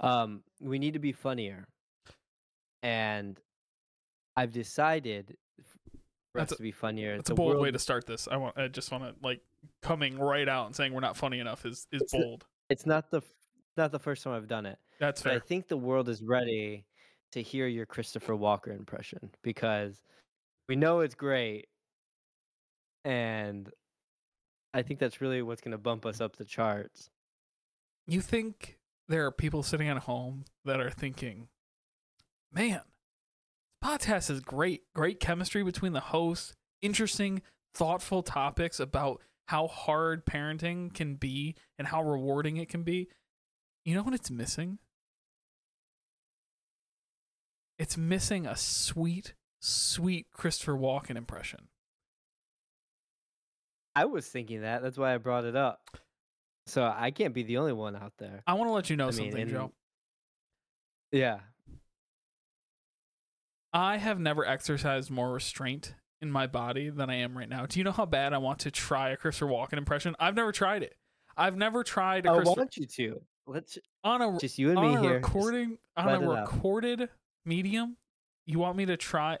Um, we need to be funnier, and I've decided for That's us to be funnier. That's a the bold way to start this. I want. I just want to like coming right out and saying we're not funny enough is is It's the- bold. It's not the not the first time I've done it, That's but I think the world is ready to hear your Christopher Walken impression because we know it's great, and I think that's really what's going to bump us up the charts. You think there are people sitting at home that are thinking, "Man, podcast is great. Great chemistry between the hosts. Interesting, thoughtful topics about how hard parenting can be and how rewarding it can be." You know what it's missing? It's missing a sweet, sweet Christopher Walken impression. I was thinking that. That's why I brought it up. So I can't be the only one out there. I want to let you know I mean, something, and- Joe. Yeah. I have never exercised more restraint in my body than I am right now. Do you know how bad I want to try a Christopher Walken impression? I've never tried it. I've never tried a oh, I Christopher want you to. Let's on a just you and me here. just- recording on a it out. recorded medium. You want me to try,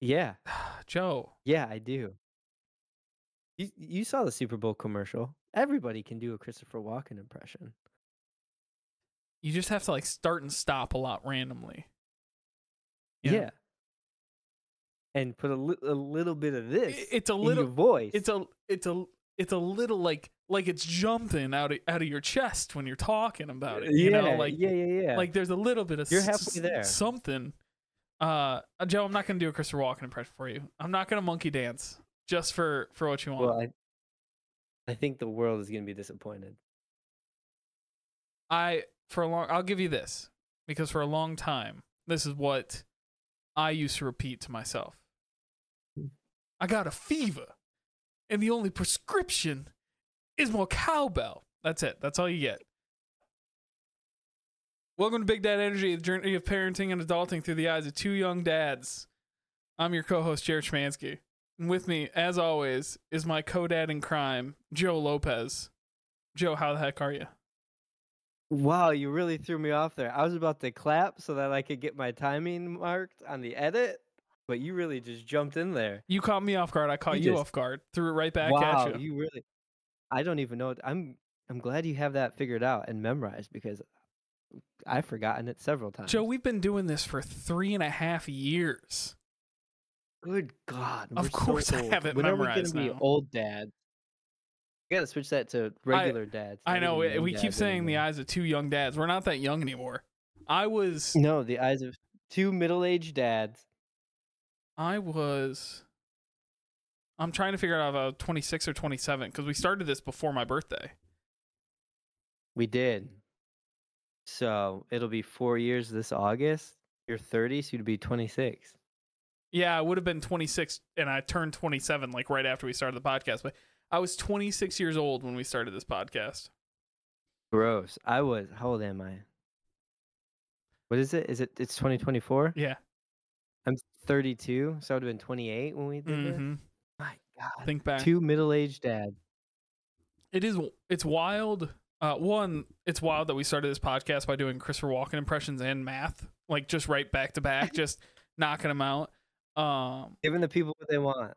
Yeah. Joe? Yeah, I do. You you saw the Super Bowl commercial. Everybody can do a Christopher Walken impression. You just have to like start and stop a lot randomly. You know? Yeah. And put a, li- a little bit of this it's a in little. your voice. It's a. It's a. It's a little like like it's jumping out of out of your chest when you're talking about it. You yeah, know, like yeah, yeah, yeah. like there's a little bit of You're halfway s- there. something. Uh, Joe, I'm not gonna do a Christopher Walken impression for you. I'm not gonna monkey dance just for for what you want. well, I, I think the world is gonna be disappointed. I for a long I'll give you this because for a long time this is what I used to repeat to myself. Hmm. I got a fever, and the only prescription is more cowbell. That's it. That's all you get. Welcome to Big Dad Energy, the journey of parenting and adulting through the eyes of two young dads. I'm your co-host Jared Schmansky, and with me, as always, is my co-dad in crime, Joe Lopez. Joe, how the heck are you? Wow, you really threw me off there. I was about to clap so that I could get my timing marked on the edit, but you really just jumped in there. You caught me off guard. I caught you, You just- off guard. Threw it right back wow, at you. you really. I don't even know. I'm I'm glad you have that figured out and memorized because I've forgotten it several times. Joe, we've been doing this for three and a half years. Good God! Of we're so course I have it when memorized are we gonna now. be old dads? We gotta switch that to regular dads. I know we, we keep saying the eyes of two young dads. We're not that young anymore. I was No, the eyes of two middle-aged dads. I was I'm trying to figure out if I was 26 or 27 because we started this before my birthday. We did. So it'll be four years this August. You're 30, so you'd be 26. Yeah, I would have been 26 and I turned 27 like right after we started the podcast. But I was 26 years old when we started this podcast. Gross. I was. How old am I? What is it? Is it? It's 2024. Yeah. I'm 32, so I would have been 28 when we did this. hmm My God. Think back. Two middle-aged dads. it is it's wild uh one it's wild that we started this podcast by doing christopher walken impressions and math like just right back to back just knocking them out um Giving the people what they want.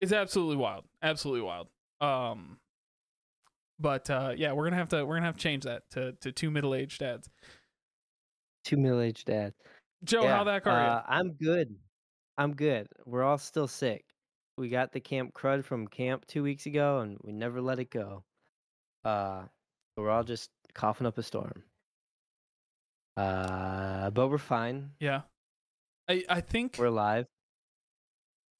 it's absolutely wild absolutely wild um but uh yeah we're gonna have to we're gonna have to change that to to two middle-aged dads Two middle-aged dads. joe how that are uh, I'm good. I'm good. We're all still sick. We got the camp crud from camp two weeks ago, and we never let it go. Uh, we're all just coughing up a storm. Uh, but we're fine. yeah i i think We're live.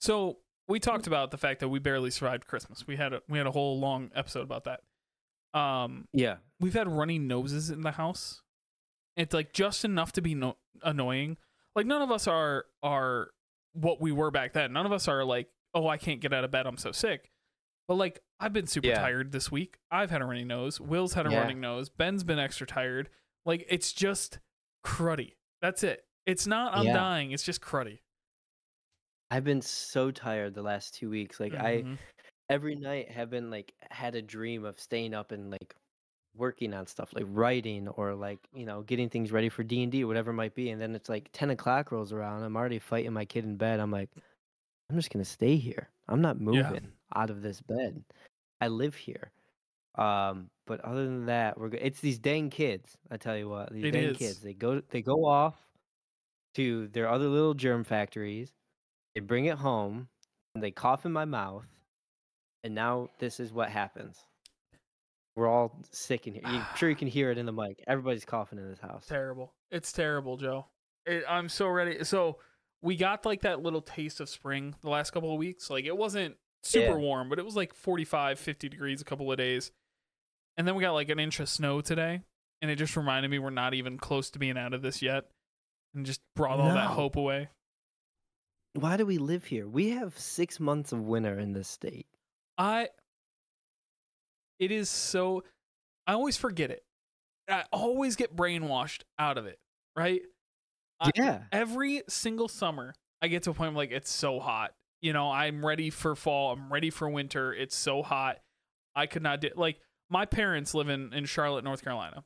So we talked about the fact that we barely survived Christmas. We had a we had a whole long episode about that. Um, Yeah. we've had runny noses in the house. It's like just enough to be no- annoying. Like none of us are are what we were back then. None of us are like, oh, I can't get out of bed. I'm so sick. But like, I've been super Yeah. tired this week. I've had a runny nose. Will's had a Yeah. running nose. Ben's been extra tired. Like it's just cruddy. That's it. It's not I'm Yeah. dying. It's just cruddy. I've been so tired the last two weeks. Like I, Mhm. every night have been like had a dream of staying up and like working on stuff like writing or like you know getting things ready for d&d or whatever it might be and then it's like 10 o'clock rolls around i'm already fighting my kid in bed i'm like i'm just gonna stay here i'm not Yeah. moving out of this bed i live here um but other than that we're good it's these dang kids i tell you what these It dang is. kids they go they go off to their other little germ factories they bring it home and they cough in my mouth and now this is what happens we're all sick in here. I'm sure you can hear it in the mic. Everybody's coughing in this house. terrible. It's terrible, Joe. It, I'm so ready. So we got like that little taste of spring the last couple of weeks. Like it wasn't super Yeah. warm, but it was like 45, 50 degrees a couple of days. And then we got like an inch of snow today. And it just reminded me we're not even close to being out of this yet. And just brought all that hope away. Why do we live here? We have six months of winter in this state. I it is so I always forget it. I always get brainwashed out of it, right? I- yeah. every single summer I get to a point where, like it's so hot. You know, I'm ready for fall. I'm ready for winter. It's so hot. I could not do like my parents live in in Charlotte, North Carolina.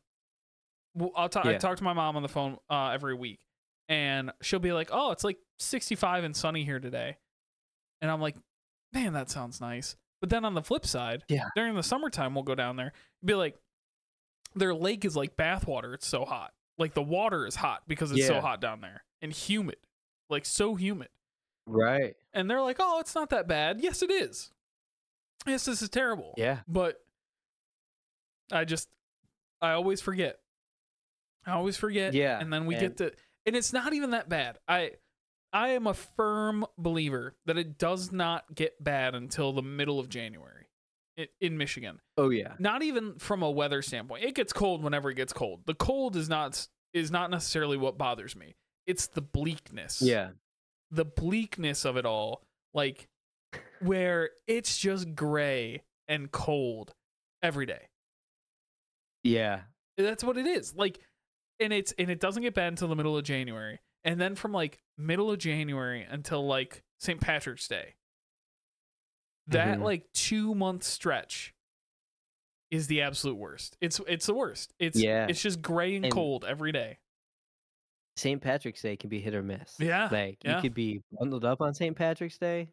I'll talk. I talk to my mom on the phone uh, every week, and she'll be like, "Oh, it's like 65 and sunny here today," and I'm like, "Man, that sounds nice." But then on the flip side, Yeah. during the summertime, we'll go down there. Be like, their lake is like bathwater. It's so hot. Like the water is hot because it's so hot down there and humid, like so humid. Right. And they're like, "Oh, it's not that bad." Yes, it is. Yes, this is terrible. Yeah. But I just, I always forget. I always forget. Yeah, And then we and- get to, and it's not even that bad. I, I am a firm believer that it does not get bad until the middle of January, in, in Michigan. Oh yeah. Not even from a weather standpoint. It gets cold whenever it gets cold. The cold is not is not necessarily what bothers me. It's the bleakness Yeah. the bleakness of it all, like where it's just gray and cold every day. Yeah. That's what it is. Like and it's and it doesn't get bad until the middle of January. And then from like middle of January until like St. Patrick's Day. That Mhm. like 2 month stretch is the absolute worst. It's it's the worst. It's Yeah. it's just gray and, And- cold every day. St. Patrick's Day can be hit or miss. Yeah, Like yeah. you could be bundled up on St. Patrick's Day,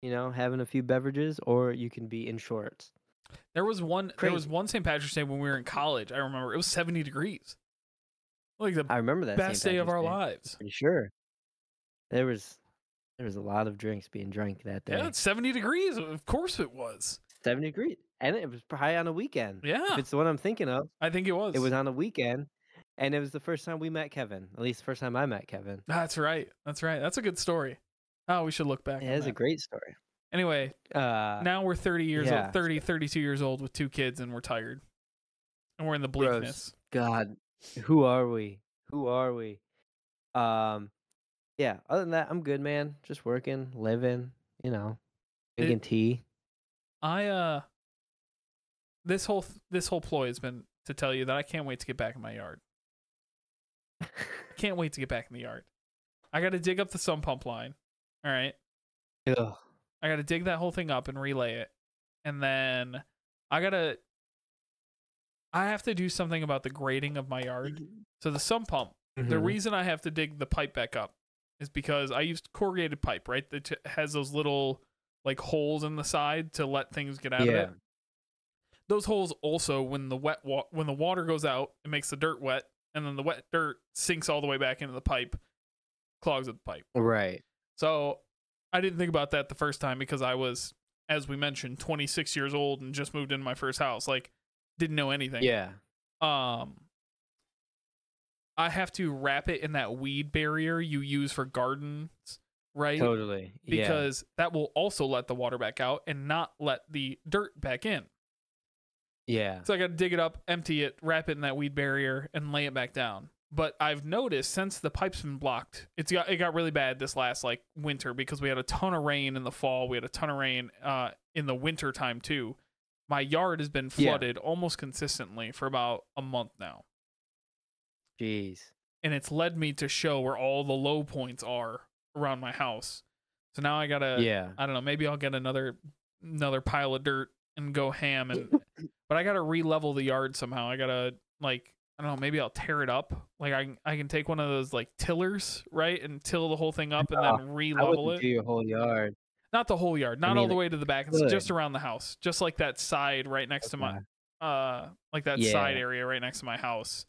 you know, having a few beverages, or you can be in shorts. There was one there was one St. Patrick's Day when we were in college. I remember it was 70 degrees. Like the I remember that best St. day of our Day, lives. Pretty sure. There was there was a lot of drinks being drank that day. Yeah, it's 70 degrees. Of course it was. Seventy degrees, and it was probably on a weekend. Yeah, If it's the one I'm thinking of, I think it was. it was on a weekend, and it was the first time we met Kevin. At least the first time I met Kevin. That's right. That's right. That's a good story. Oh, we should look back. It on is a that. great story. Anyway, Uh, now we're 30 years yeah. old, 30, 32 years old with two kids and we're tired. And we're in the bleakness. God, who are we? Who are we? Um, yeah. Other than that, I'm good, man. Just working, living. You know, drinking tea. I uh this whole this whole ploy has been to tell you that I can't wait to get back in my yard. Can't wait to get back in the yard. I got to dig up the sump pump line. All right. Ugh. I got to dig that whole thing up and relay it. And then I got to I have to do something about the grading of my yard. So the sump pump, the Mhm. reason I have to dig the pipe back up is because I used corrugated pipe, right? That t- has those little like holes in the side to let things get out of it. Those holes also when the wet wa- when the water goes out, it makes the dirt wet and then the wet dirt sinks all the way back into the pipe, clogs up the pipe. Right. So I didn't think about that the first time because I was, as we mentioned, 26 years old and just moved into my first house. Like, didn't know anything. Yeah. Um, I have to wrap it in that weed barrier you use for gardens, right? Totally. yeah. Because that will also let the water back out and not let the dirt back in. Yeah. So I got to dig it up, empty it, wrap it in that weed barrier, and lay it back down. But I've noticed since the pipe's been blocked, it's got it got really bad this last like winter because we had a ton of rain in the fall. We had a ton of rain uh, in the winter time too. My yard has been Yeah. flooded almost consistently for about a month now, Jeez. and it's led me to show where all the low points are around my house. So now I gotta, yeah. I don't know, maybe I'll get another another pile of dirt and go ham and but I gotta re-level the yard somehow. I gotta like I don't know, maybe I'll tear it up. Like I can I can take one of those like tillers, right, and till the whole thing up and Oh, then re-level it. do your whole yard. Not the whole yard, not all mean, the way to the back. It's could. just around the house, just like that side right next to my uh like that side area right next to my house.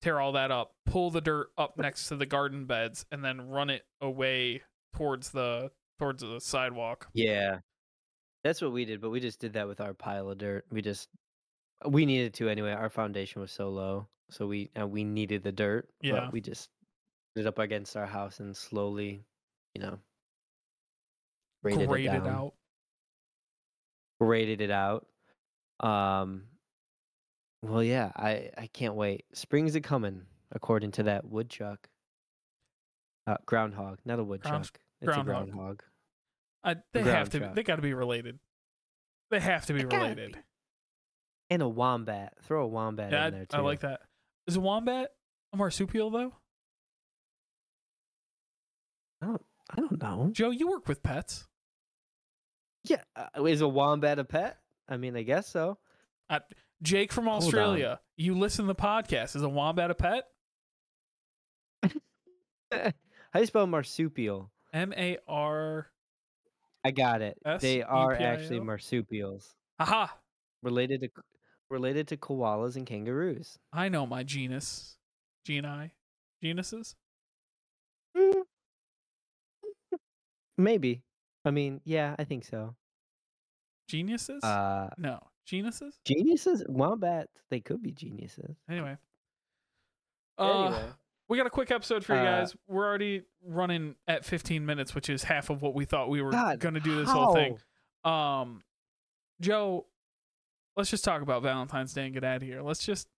Tear all that up, pull the dirt up next to the garden beds, and then run it away towards the towards the sidewalk. Yeah, that's what we did, but we just did that with our pile of dirt. We just we needed to anyway. Our foundation was so low, so we uh, we needed the dirt. but Yeah. we just put it up against our house and slowly, you know, graded Grade it, down, out. graded it out. Um, well, yeah, I I can't wait. Spring's a coming, according to that woodchuck. Uh, groundhog, not a woodchuck. it's groundhog. a groundhog. I, they ground have to. Truck. they got to be related. They have to be related. be. And a wombat. Throw a wombat Yeah, in there too. I like that. Is a wombat a marsupial though? I don't, I don't know. Joe, you work with pets. Yeah, uh, is a wombat a pet? I mean, I guess so. Jake from Australia. You listen to the podcast. Is a wombat a pet? How do you spell marsupial? M A R. I got it. They are actually marsupials, Aha! related to related to koalas and kangaroos. I know my genus. Geni. Genuses? Mm. Maybe. I mean, yeah, I think so. Geniuses? Uh, no. geniuses. geniuses, wombats, they could be geniuses. Anyway. Uh, anyway, We got a quick episode for you Uh, guys. We're already running at 15 minutes, which is half of what we thought we were going to do this whole thing. Um, Joe, let's just talk about Valentine's Day and get out of here. Let's just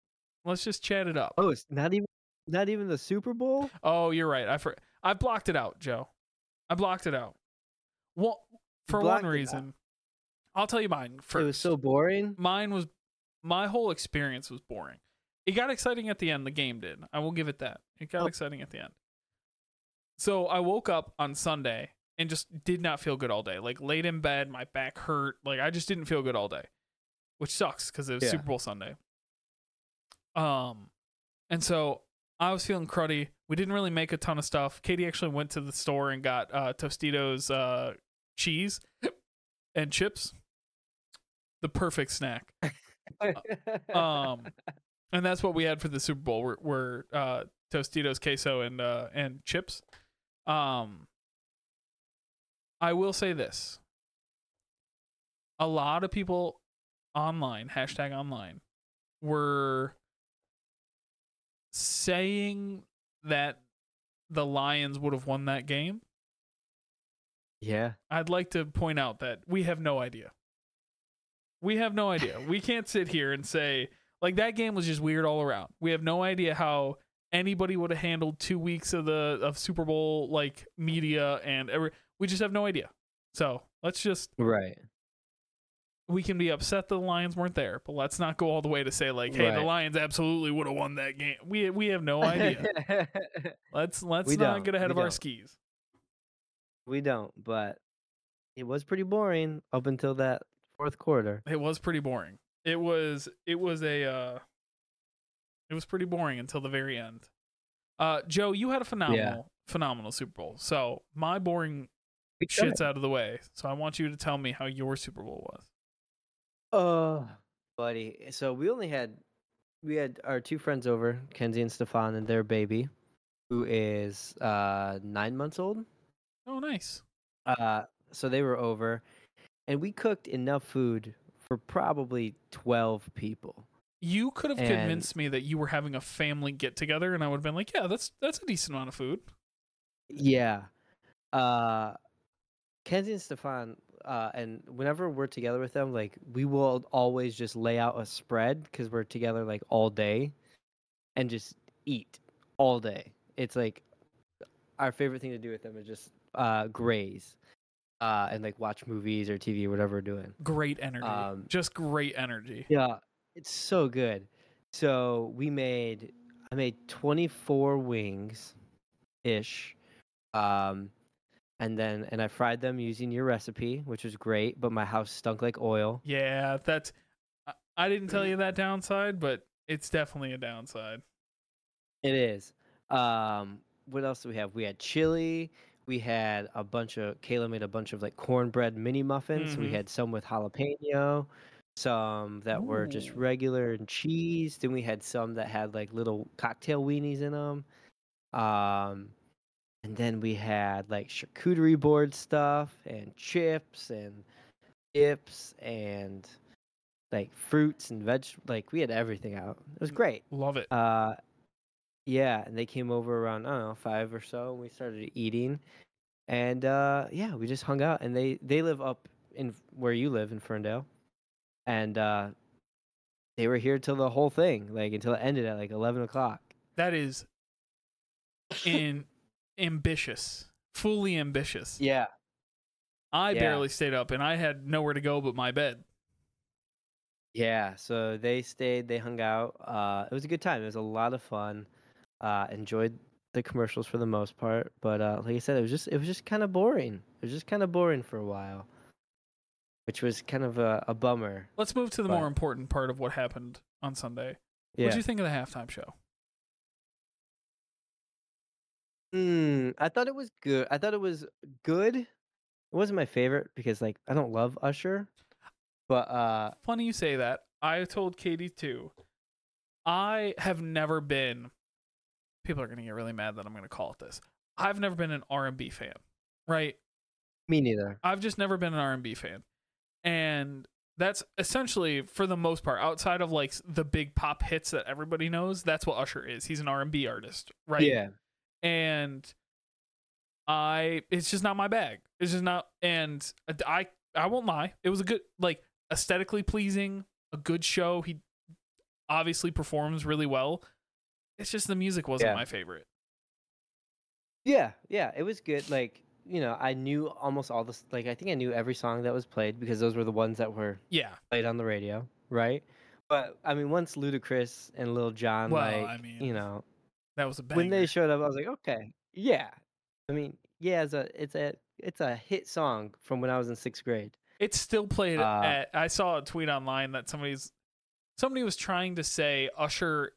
let's just chat it up. Oh, it's not even not even the Super Bowl. Oh, you're right. I for, I blocked it out, Joe. I blocked it out. Well, for one reason, I'll tell you mine first. It was so boring. mine was my whole experience was boring. It got exciting at the end. The game did. I will give it that. It got Oh. exciting at the end. So I woke up on Sunday and just did not feel good all day. Like laid in bed, my back hurt. Like I just didn't feel good all day, which sucks because it was Yeah. Super Bowl Sunday. Um, and so I was feeling cruddy. We didn't really make a ton of stuff. Katie actually went to the store and got uh, Tostitos uh, cheese and chips. The perfect snack um, and that's what we had for the Super Bowl. Were, were uh, Tostitos, queso, and uh, and chips. Um, I will say this: a lot of people online, hashtag online, were saying that the Lions would have won that game. Yeah. I'd like to point out that we have no idea. We have no idea. we can't sit here and say like that game was just weird all around. We have no idea how anybody would have handled 2 weeks of the of Super Bowl like media and every we just have no idea. So, let's just Right. we can be upset the Lions weren't there, but let's not go all the way to say like, hey, the Lions absolutely would have won that game. We we have no idea. let's let's We not don't. get ahead We of our don't. skis. We don't, but it was pretty boring up until that fourth quarter. It was pretty boring. It was it was a uh it was pretty boring until the very end. Uh Joe, you had a phenomenal phenomenal Super Bowl. So my boring shit's out of the way. So I want you to tell me how your Super Bowl was. Oh, buddy. So we only had we had our two friends over, Kenzie and Stefan, and their baby, who is uh nine months old. Oh nice. Uh, so they were over, and we cooked enough food for probably twelve people. You could have And- convinced me that you were having a family get together and I would have been like, Yeah, that's that's a decent amount of food. Yeah. Uh Kenzie and Stefan, uh, and whenever we're together with them, like we will always just lay out a spread because we're together like all day and just eat all day. It's like our favorite thing to do with them is just uh graze. Uh and like watch movies or TV or whatever we're doing. Great energy. Um, Just great energy. Yeah, it's so good. So we made I made 24 wings ish. Um and then and I fried them using your recipe, which was great. But my house stunk like oil. Yeah, that's. I- I didn't tell you that downside, but it's definitely a downside. It is. Um, what else do we have? We had chili. We had a bunch of Kayla made a bunch of like cornbread mini muffins. We Mhm. had some with jalapeno, some that were just regular and cheese. Then we had some that had like little cocktail weenies in them. Um, and then we had like charcuterie board stuff and chips and dips and like fruits and veg. Like we had everything out. It was great. Love it. Uh, yeah, and they came over around I don't know five or so, and we started eating, and uh, yeah, we just hung out. And they they live up in where you live in Ferndale, and uh, they were here till the whole thing, like until it ended at like eleven o'clock. That is in ambitious, fully ambitious. Yeah, I Yeah. barely stayed up, and I had nowhere to go but my bed. yeah. So they stayed, they hung out. Uh, it was a good time. It was a lot of fun. Uh, enjoyed the commercials for the most part, but uh, like I said, it was just it was just kind of boring. It was just kind of boring for a while, which was kind of a, a bummer. Let's move to the But- more important part of what happened on Sunday. Yeah. What do you think of the halftime show? Mm, I thought it was good. I thought it was good. It wasn't my favorite because like I don't love Usher, but uh Funny you say that. I told Katie too. I have never been. People are gonna get really mad that I'm gonna call it this. I've never been an R&B fan, right? me neither. I've just never been an R&B fan. And that's essentially for the most part outside of like the big pop hits that everybody knows, that's what Usher is. He's an R&B artist, right? Yeah. And I it's just not my bag. It's just not and I I won't lie. It was a good like aesthetically pleasing, a good show. He obviously performs really well. It's just the music wasn't Yeah. my favorite. Yeah, yeah, it was good. Like, you know, I knew almost all the like I think I knew every song that was played because those were the ones that were Yeah. played on the radio, right? But I mean, once Ludacris and Lil Jon Well, like, I mean, you know, That was a banger. when they showed up, I was like, okay, yeah. I mean, yeah, it's a it's a it's a hit song from when I was in sixth grade. It's still played Uh, at. I saw a tweet online that somebody's somebody was trying to say Usher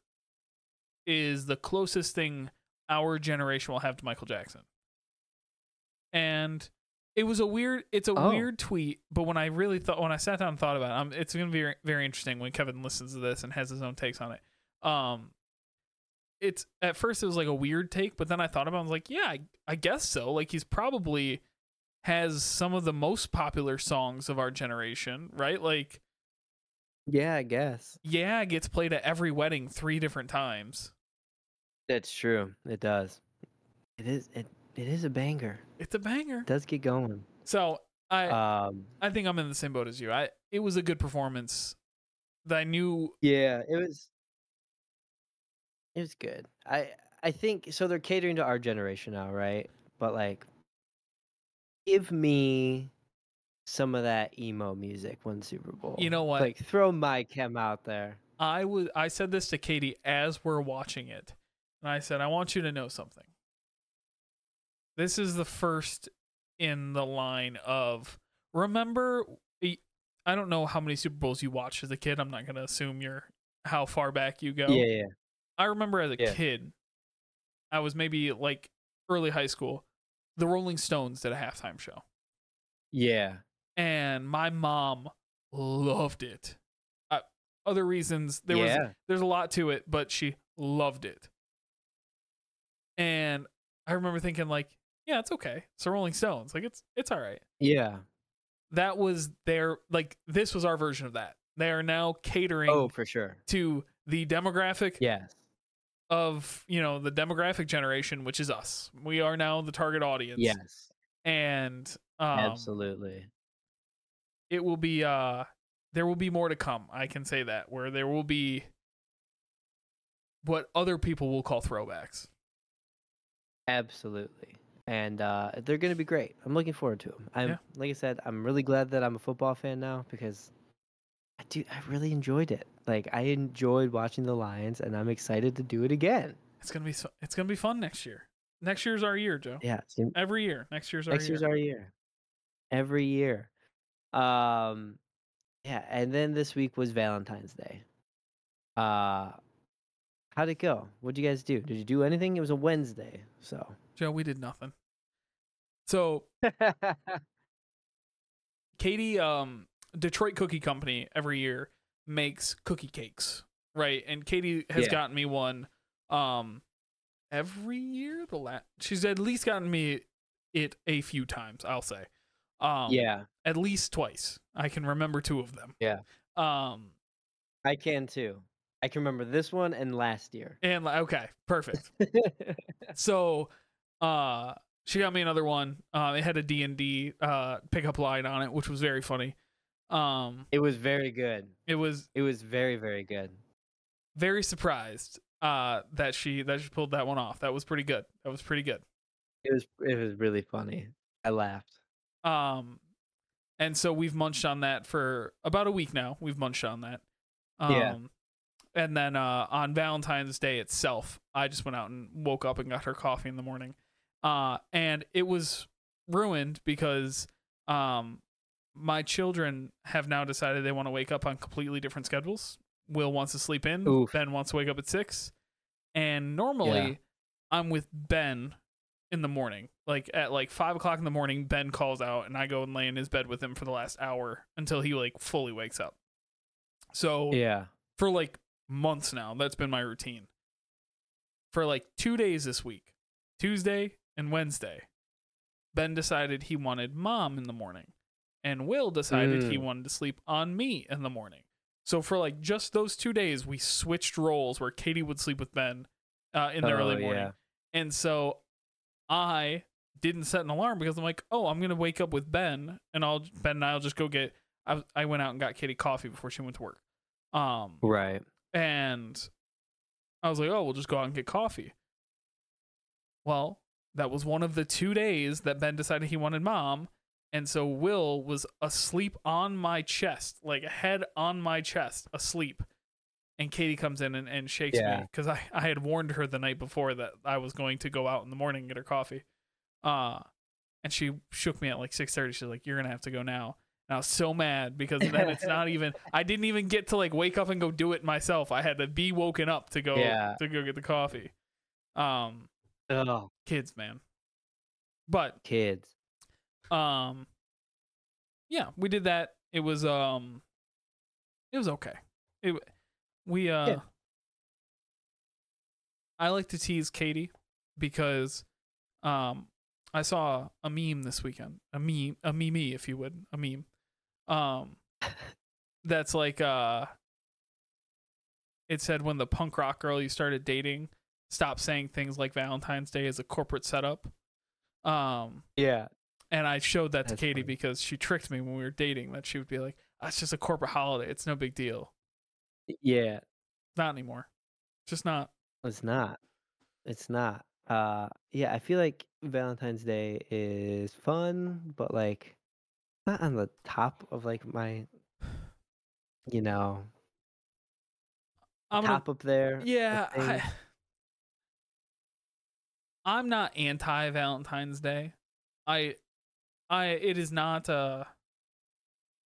is the closest thing our generation will have to Michael Jackson, and it was a weird. It's a Oh. weird tweet, but when I really thought, when I sat down and thought about it, um, it's going to be very, interesting when Kevin listens to this and has his own takes on it. Um, it's at first it was like a weird take, but then I thought about, it, I was like, yeah, I, I guess so. Like he's probably has some of the most popular songs of our generation, right? Like, Yeah, I guess. yeah, gets played at every wedding three different times. That's true. It does. It is it it is a banger. It's a banger. It does get going. So I Um I think I'm in the same boat as you. I it was a good performance. That I knew yeah, it was it was good. I I think so they're catering to our generation now, right? But like give me some of that emo music one Super Bowl. You know what? Like throw my chem out there. I was I said this to Katie as we're watching it. And I said, I want you to know something. This is the first in the line of remember I don't know how many Super Bowls you watched as a kid. I'm not gonna assume you're how far back you go. Yeah, yeah. I remember as a Yeah. kid, I was maybe like early high school, the Rolling Stones did a halftime show. Yeah. And my mom loved it. Uh, other reasons there was there's a lot to it, but she loved it. And I remember thinking like, yeah, it's okay. It's the Rolling Stones. Like it's it's all right. Yeah. That was their like this was our version of that. They are now catering Oh, for sure. to the demographic Yes. of, you know, the demographic generation, which is us. We are now the target audience. Yes. And um Absolutely. it will be uh there will be more to come. I can say that where there will be what other people will call throwbacks. Absolutely. And uh, they're going to be great. I'm looking forward to them. I'm Yeah. like I said, I'm really glad that I'm a football fan now because I do I really enjoyed it. Like I enjoyed watching the Lions and I'm excited to do it again. It's gonna be so, it's gonna be fun next year. Next year's our year, Joe. Yeah, Every year. Next year's our next year. year's our year. Every year. Um, yeah, and then this week was Valentine's Day. Uh, how'd it go? What'd you guys do? Did you do anything? It was a Wednesday, so. Joe, we did nothing. So Katie, um, Detroit Cookie Company every year makes cookie cakes, right? And Katie has Yeah. gotten me one, um, every year. The last she's at least gotten me it a few times. I'll say, um, yeah, at least twice. I can remember two of them. Yeah. Um, I can too. I can remember this one and last year. and okay, perfect. so uh she got me another one uh it had a d&d uh pickup line on it which was very funny um it was very good. it was It was very, very good. very surprised uh that she that she pulled that one off that was pretty good that was pretty good It was it was really funny. I laughed. um and so we've munched on that for about a week now we've munched on that um Yeah. And then uh on valentine's day itself i just went out and woke up and got her coffee in the morning uh and it was ruined because um my children have now decided they want to wake up on completely different schedules will wants to sleep in Oof. ben wants to wake up at six and normally Yeah. i'm with ben in the morning like at like five o'clock in the morning ben calls out and i go and lay in his bed with him for the last hour until he like fully wakes up so Yeah. for like months now. That's been my routine. For like two days this week, Tuesday and Wednesday, Ben decided he wanted mom in the morning, and Will decided he Mm. wanted to sleep on me in the morning. So for like just those two days, we switched roles where Katie would sleep with Ben uh, in the early Oh, morning, yeah. and so I didn't set an alarm because I'm like, oh, I'm gonna wake up with Ben, and I'll Ben and I'll just go get. I, I went out and got Katie coffee before she went to work. Um, Right. And I was like, oh, we'll just go out and get coffee. Well, that was one of the two days that Ben decided he wanted mom. And so Will was asleep on my chest, like a head on my chest, asleep. And Katie comes in and, and shakes me because I, I had warned her the night before that I was going to go out in the morning and get her coffee. Uh, and she shook me at like 6.30. She's like, you're going to have to go now. And I was so mad because then it's not even I didn't even get to like wake up and go do it myself. I had to be woken up to go Yeah. to go get the coffee. Um Oh, kids, man. But kids. um yeah, we did that. It was um it was okay. It we uh Yeah. I like to tease Katie because um I saw a meme this weekend. A meme a meme if you would, a meme. Um that's like uh it said when the punk rock girl you started dating stopped saying things like Valentine's Day is a corporate setup. Um Yeah. and I showed that to Katie funny. because she tricked me when we were dating that she would be like, That's just a corporate holiday. It's no big deal. Yeah. Not anymore. Just not. It's not. It's not. Uh yeah, I feel like Valentine's Day is fun, but like not on the top of like my you know, I'm top up there. yeah. I, I'm not anti Valentine's Day. I I it is not uh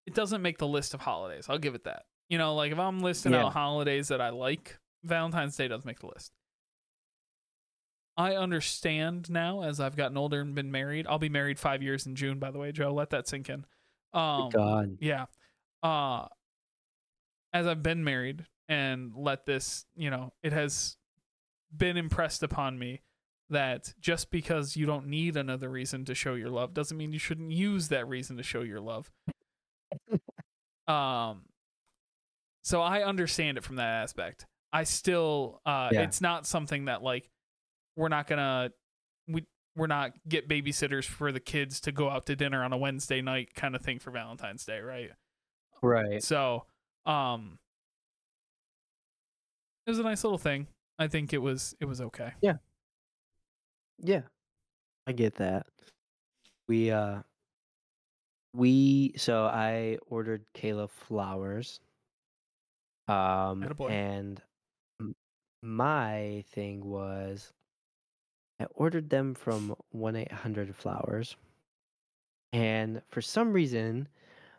it doesn't make the list of holidays. I'll give it that. You know, like if I'm listing Yeah. out holidays that I like, Valentine's Day doesn't make the list. I understand now as I've gotten older and been married. I'll be married 5 years in June by the way, Joe. Let that sink in. Um God. yeah. Uh as I've been married and let this, you know, it has been impressed upon me that just because you don't need another reason to show your love doesn't mean you shouldn't use that reason to show your love. um so I understand it from that aspect. I still uh Yeah. it's not something that like we're not going to we we're not get babysitters for the kids to go out to dinner on a Wednesday night kind of thing for Valentine's Day, right? Right. So, um it was a nice little thing. I think it was it was okay. Yeah. Yeah. I get that. We uh we so I ordered Kayla flowers. Um Attaboy. and my thing was I ordered them from 1 800 Flowers. And for some reason,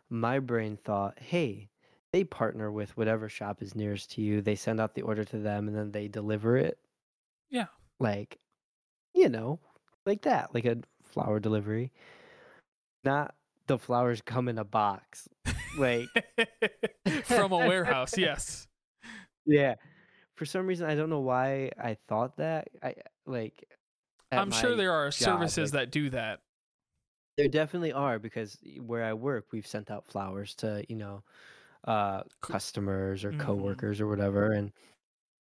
my brain thought, hey, they partner with whatever shop is nearest to you. They send out the order to them and then they deliver it. Yeah. Like, you know, like that, like a flower delivery. Not the flowers come in a box. Like, From a warehouse, yes. yeah. For some reason, I don't know why I thought that. I like. At I'm sure there are job, services like, that do that. There definitely are because where I work, we've sent out flowers to you know, uh, customers or Mhm. coworkers or whatever, and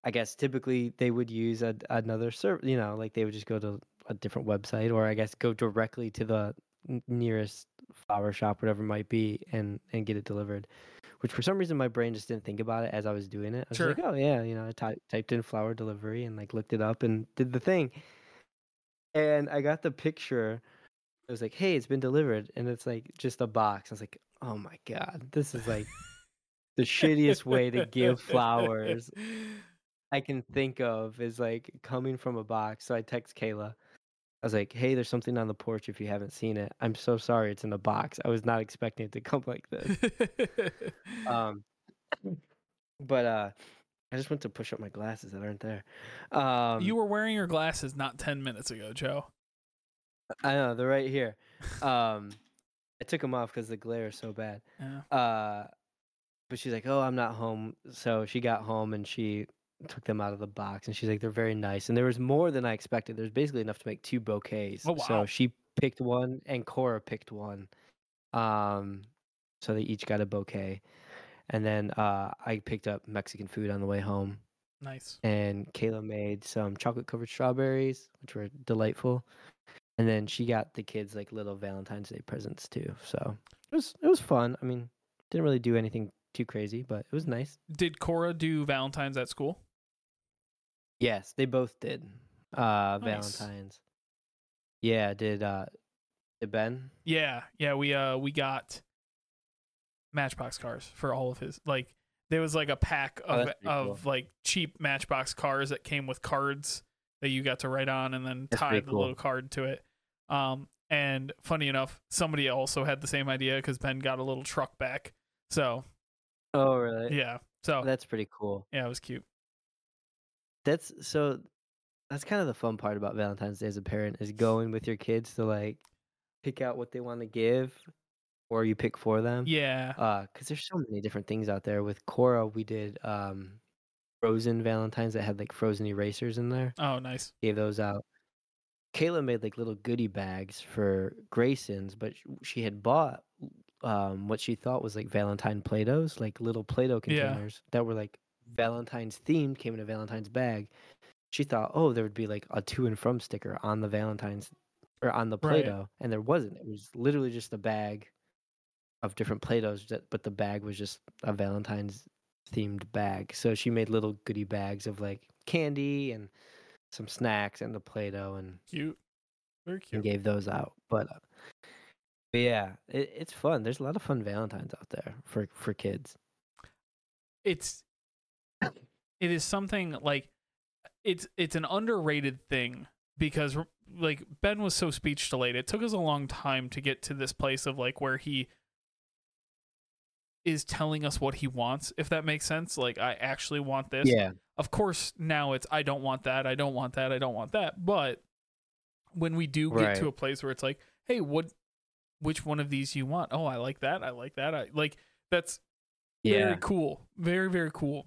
I guess typically they would use a, another serv You know, like they would just go to a different website, or I guess go directly to the nearest flower shop, whatever it might be, and and get it delivered. Which for some reason my brain just didn't think about it as I was doing it. I was Sure. like, oh yeah, you know, I ty- typed in flower delivery and like looked it up and did the thing. And I got the picture. It was like, hey, it's been delivered, and it's like just a box. I was like, oh my god, this is like the shittiest way to give flowers I can think of is like coming from a box. So I text Kayla. I was like, "Hey, there's something on the porch if you haven't seen it. I'm so sorry it's in a box. I was not expecting it to come like this." Um, but uh, I just went to push up my glasses that aren't there. Um, you were wearing your glasses not 10 minutes ago, Joe. I know they're right here. Um, I took them off because the glare is so bad. Yeah. Uh, but she's like, "Oh, I'm not home." So she got home and she took them out of the box, and she's like, "They're very nice." And there was more than I expected. There's basically enough to make two bouquets. Oh, wow. So she picked one, and Cora picked one. Um, so they each got a bouquet, and then uh, I picked up Mexican food on the way home, Nice. and Kayla made some chocolate covered strawberries, which were delightful. And then she got the kids like little Valentine's Day presents too. So it was it was fun. I mean, didn't really do anything too crazy, but it was nice. Did Cora do Valentine's at school? Yes, they both did. Uh Nice. Valentine's. Yeah, did uh did Ben? Yeah, yeah, we uh we got Matchbox cars for all of his like there was like a pack Oh, of that's pretty of like cheap Matchbox cars that came with cards that you got to write on and then That's tie the cool. little card to it. Um and funny enough, somebody also had the same idea cuz Ben got a little truck back. So, Oh really? yeah. So, That's pretty cool. yeah, it was cute. That's so that's kind of the fun part about Valentine's Day as a parent is going with your kids to like pick out what they want to give or you pick for them. Yeah. Uh, cuz there's so many different things out there. With Cora, we did um frozen Valentines that had like frozen erasers in there. Oh, nice. Gave those out. Kayla made like little goodie bags for Grayson's, but she had bought um what she thought was like Valentine Play-Dohs, like little Play-Doh Yeah. containers that were like Valentine's themed, came in a Valentine's bag. She thought, oh, there would be like a to and from sticker on the Valentine's or on the Play-Doh, and there wasn't. It was literally just a bag of different Play-Dohs, that, but the bag was just a Valentine's themed bag. So she made little goodie bags of like candy and some snacks and the Play-Doh and, Cute. Very cute. and gave those out. But, uh, but yeah, it, it's fun. There's a lot of fun Valentines out there for for kids. it's it is something like it's it's an underrated thing because like Ben was so speech delayed. It took us a long time to get to this place of like where he is telling us what he wants, if that makes sense. Like I actually want this. Yeah, Of course, now it's I don't want that, I don't want that, I don't want that. But when we do get to a place where it's like, hey, what which one of these you want? Oh, I like that. I like that. I like that's yeah, very cool. Very very cool.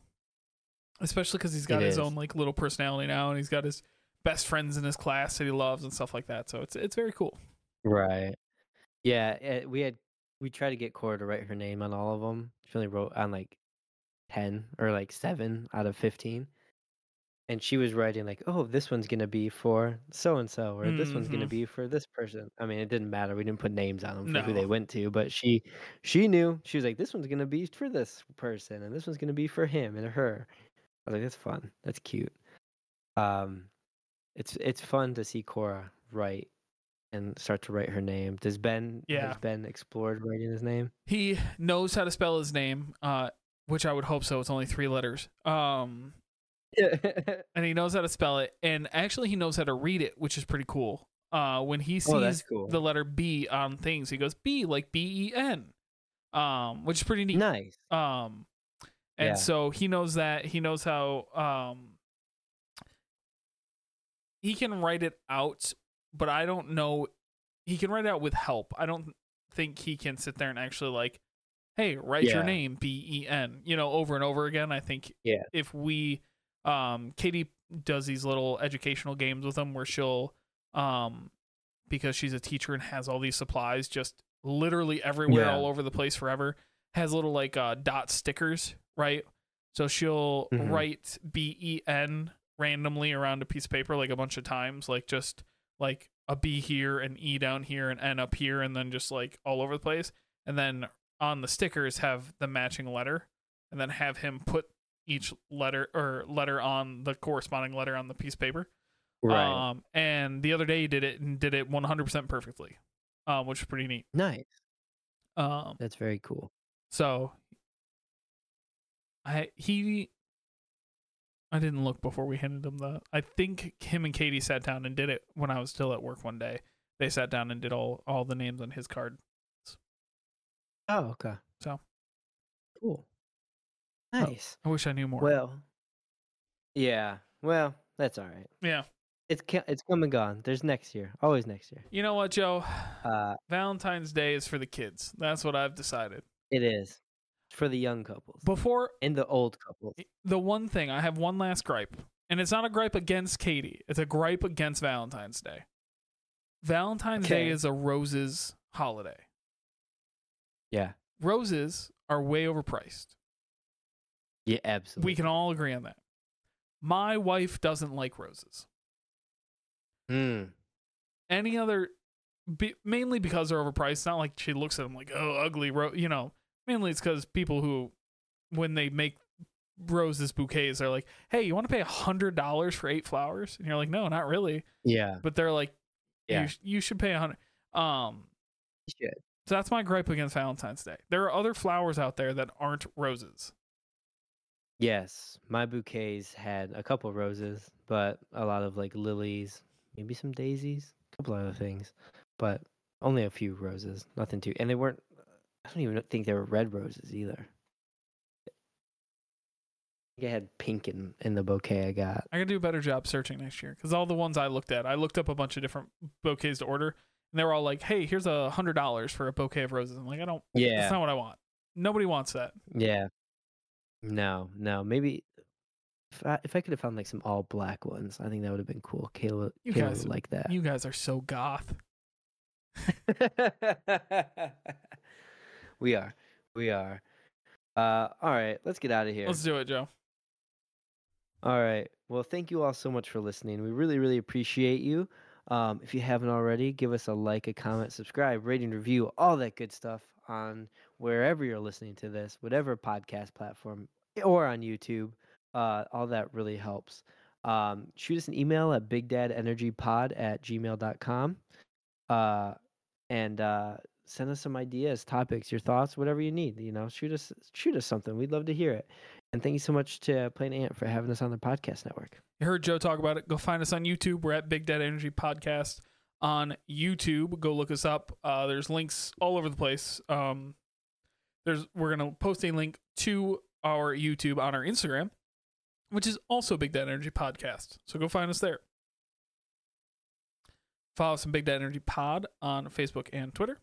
Especially because he's got It his is. own like little personality now, and he's got his best friends in his class that he loves and stuff like that. So it's it's very cool. right. Yeah, eh, we had we tried to get Cora to write her name on all of them. She only wrote on like ten or like seven out of fifteen. And she was writing like, "Oh, this one's gonna be for so and so, or this one's gonna Mhm. be for this person." I mean, it didn't matter. We didn't put names on them for who they went to, but she, she knew. She was like, "This one's gonna be for this person, and this one's gonna be for him and her." I was like, "That's fun. That's cute." Um, it's it's fun to see Cora write and start to write her name. Does Ben? Yeah. Has Ben explored writing his name? He knows how to spell his name, uh, which I would hope so. It's only three letters. Um, and he knows how to spell it, and actually he knows how to read it, which is pretty cool. Uh, when he Oh, sees cool. the letter B on things, he goes B like B E N, um, which is pretty neat. nice. Um, and Yeah. so he knows that he knows how um he can write it out, but I don't know. He can write it out with help. I don't think he can sit there and actually like, hey, write your name B E N, you know, over and over again. I think Yeah. if we, um, Katie does these little educational games with him where she'll, um, because she's a teacher and has all these supplies just literally everywhere Yeah. all over the place forever has little like uh dot stickers right so she'll Mhm. write b-e-n randomly around a piece of paper like a bunch of times like just like a b here and e down here and n up here and then just like all over the place and then on the stickers have the matching letter and then have him put each letter or letter on the corresponding letter on the piece of paper Right. um, and the other day he did it and did it 100% perfectly, um, which is pretty neat. nice. Um, That's very cool. so I he I didn't look before we handed him the. I think him and Katie sat down and did it when I was still at work one day. They sat down and did all all the names on his card. Oh, okay. So. cool. Oh. Nice. I wish I knew more. Well, yeah. Well, that's all right. yeah. It's it's come and gone. There's next year. Always next year. You know what, Joe? Uh, Valentine's Day is for the kids. That's what I've decided. It's for the young couples Before and the old couples. the one thing I have one last gripe, and it's not a gripe against Katie. It's a gripe against Valentine's Day. Valentine's Day is a roses holiday. Yeah. Roses are way overpriced. Yeah, absolutely. We can all agree on that. My wife doesn't like roses. Mm. Any other, be, mainly because they're overpriced. It's not like she looks at them like, oh, ugly rose. You know, mainly it's because people who, when they make roses bouquets, they're like, hey, you want to pay a hundred dollars for eight flowers? And you're like, no, not really. Yeah. But they're like, Yeah. you, sh- you should pay a hundred. Um, Shit. so that's my gripe against Valentine's Day. There are other flowers out there that aren't roses. Yes, my bouquets had a couple roses, but a lot of like lilies, maybe some daisies, a couple other things, but only a few roses, nothing too. And they weren't. I don't even think they were red roses either. I think I had pink in in the bouquet I got. I gotta do a better job searching next year because all the ones I looked at, I looked up a bunch of different bouquets to order, and they were all like, "Hey, here's a hundred dollars for a bouquet of roses." I'm like, I don't. Yeah. That's not what I want. Nobody wants that. Yeah. No, no, maybe. If I, if I could have found like some all black ones, I think that would have been cool. Kayla, You Kayla guys- like that. You guys are so goth. we are. We are. Uh, all right, let's get out of here. Let's do it, Joe. All right. Well, thank you all so much for listening. We really, really appreciate you. Um, if you haven't already, give us a like, a comment, subscribe, rating, review, all that good stuff on wherever you're listening to this, whatever podcast platform, or on YouTube. Uh, all that really helps. Um, shoot us an email at bigdadenergypod at gmail.com. Uh, and uh, send us some ideas, topics, your thoughts, whatever you need. You know, shoot us shoot us something. We'd love to hear it. And thank you so much to Planet Ant for having us on the podcast network. You heard Joe talk about it. Go find us on YouTube. We're at Big Dad Energy Podcast on YouTube. Go look us up. Uh, there's links all over the place. Um, there's we're gonna post a link to our YouTube on our Instagram, which is also Big Dad Energy Podcast. So go find us there. Follow us on Big Dad Energy Pod on Facebook and Twitter.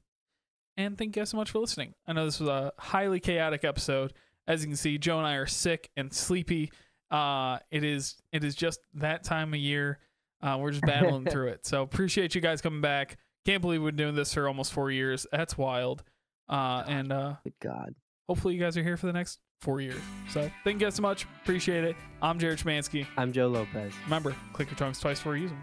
And thank you guys so much for listening. I know this was a highly chaotic episode. As you can see, Joe and I are sick and sleepy. Uh, it is it is just that time of year. Uh, we're just battling through it. So appreciate you guys coming back. Can't believe we've been doing this for almost four years. That's wild. Uh, and uh, Good God. hopefully you guys are here for the next four years. So thank you guys so much. Appreciate it. I'm Jared Schmansky. I'm Joe Lopez. Remember, click your tongues twice before you use them.